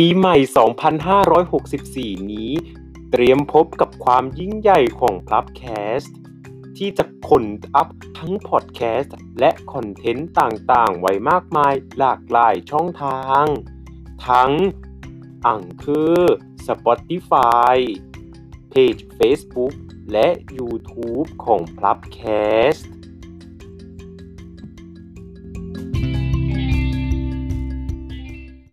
ปีใหม่ 2564 นี้ เตรียมพบกับความยิ่งใหญ่ของพลับแคสต์ที่จะขนอัพทั้งพอดแคสต์และคอนเทนต์ต่างๆ ไว้มากมายหลากหลายช่องทาง ทั้งอังคือ Spotify เพจ Facebook และ YouTube ของพลับแคสต์